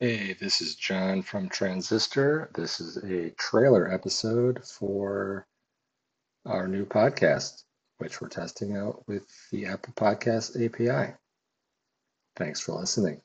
Hey, this is John from Transistor. This is a trailer episode for our new podcast, which we're testing out with the Apple Podcast API. Thanks for listening.